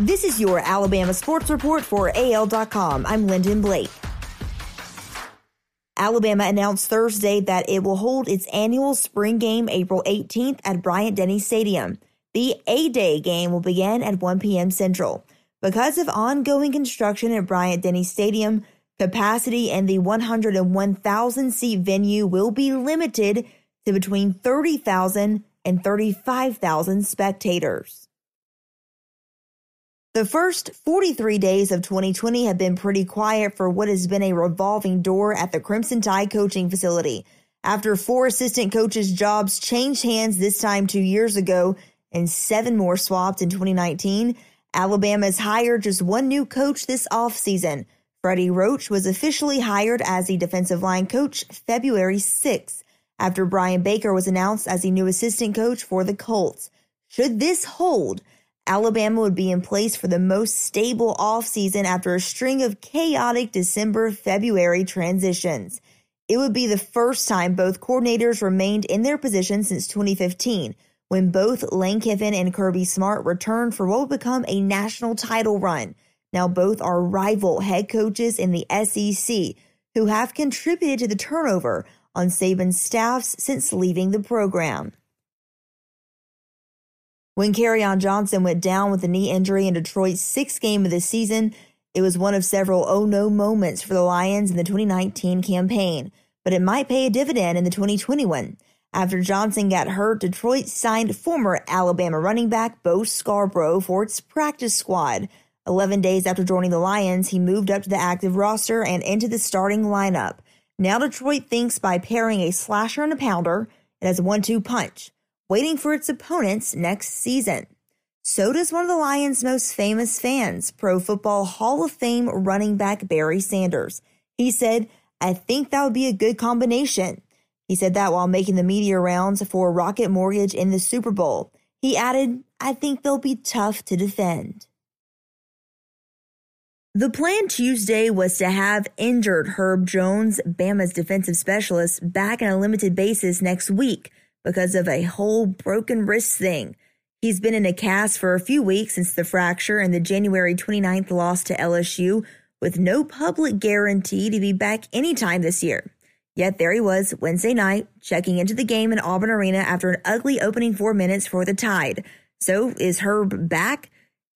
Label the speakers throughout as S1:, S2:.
S1: This is your Alabama Sports Report for AL.com. I'm Lyndon Blake. Alabama announced Thursday that it will hold its annual spring game April 18th at Bryant Denny Stadium. The A Day game will begin at 1 p.m. Central. Because of ongoing construction at Bryant Denny Stadium, capacity in the 101,000 seat venue will be limited to between 30,000 and 35,000 spectators. The first 43 days of 2020 have been pretty quiet for what has been a revolving door at the Crimson Tide coaching facility. After four assistant coaches' jobs changed hands this time two years ago and seven more swapped in 2019, Alabama has hired just one new coach this offseason. Freddie Roach was officially hired as the defensive line coach February 6th after Brian Baker was announced as the new assistant coach for the Colts. Should this hold, Alabama would be in place for the most stable offseason after a string of chaotic December February transitions. It would be the first time both coordinators remained in their position since 2015, when both Lane Kiffin and Kirby Smart returned for what would become a national title run. Now, both are rival head coaches in the SEC who have contributed to the turnover on Saban's staffs since leaving the program. When Kerryon Johnson went down with a knee injury in Detroit's sixth game of the season, it was one of several oh no moments for the Lions in the 2019 campaign, but it might pay a dividend in the 2021. After Johnson got hurt, Detroit signed former Alabama running back Bo Scarbrough for its practice squad. 11 days after joining the Lions, he moved up to the active roster and into the starting lineup. Now Detroit thinks by pairing a slasher and a pounder, it has a one two punch waiting for its opponents next season. So does one of the Lions' most famous fans, Pro Football Hall of Fame running back Barry Sanders. He said, I think that would be a good combination. He said that while making the media rounds for Rocket Mortgage in the Super Bowl. He added, I think they'll be tough to defend. The plan Tuesday was to have injured Herb Jones, Bama's defensive specialist, back on a limited basis next week because of a whole broken wrist thing. He's been in a cast for a few weeks since the fracture and the January 29th loss to LSU, with no public guarantee to be back anytime this year. Yet there he was Wednesday night, checking into the game in Auburn Arena after an ugly opening four minutes for the Tide. So is Herb back?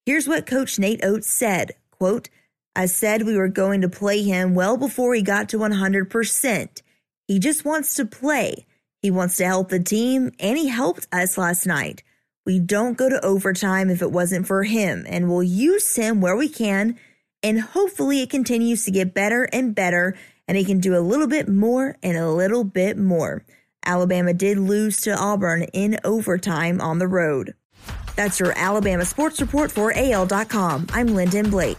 S1: Here's what Coach Nate Oats said, quote, I said we were going to play him well before he got to 100%. He just wants to play. He wants to help the team, and he helped us last night. We don't go to overtime if it wasn't for him, and we'll use him where we can, and hopefully it continues to get better and better, and he can do a little bit more and a little bit more. Alabama did lose to Auburn in overtime on the road. That's your Alabama Sports Report for AL.com. I'm Lyndon Blake.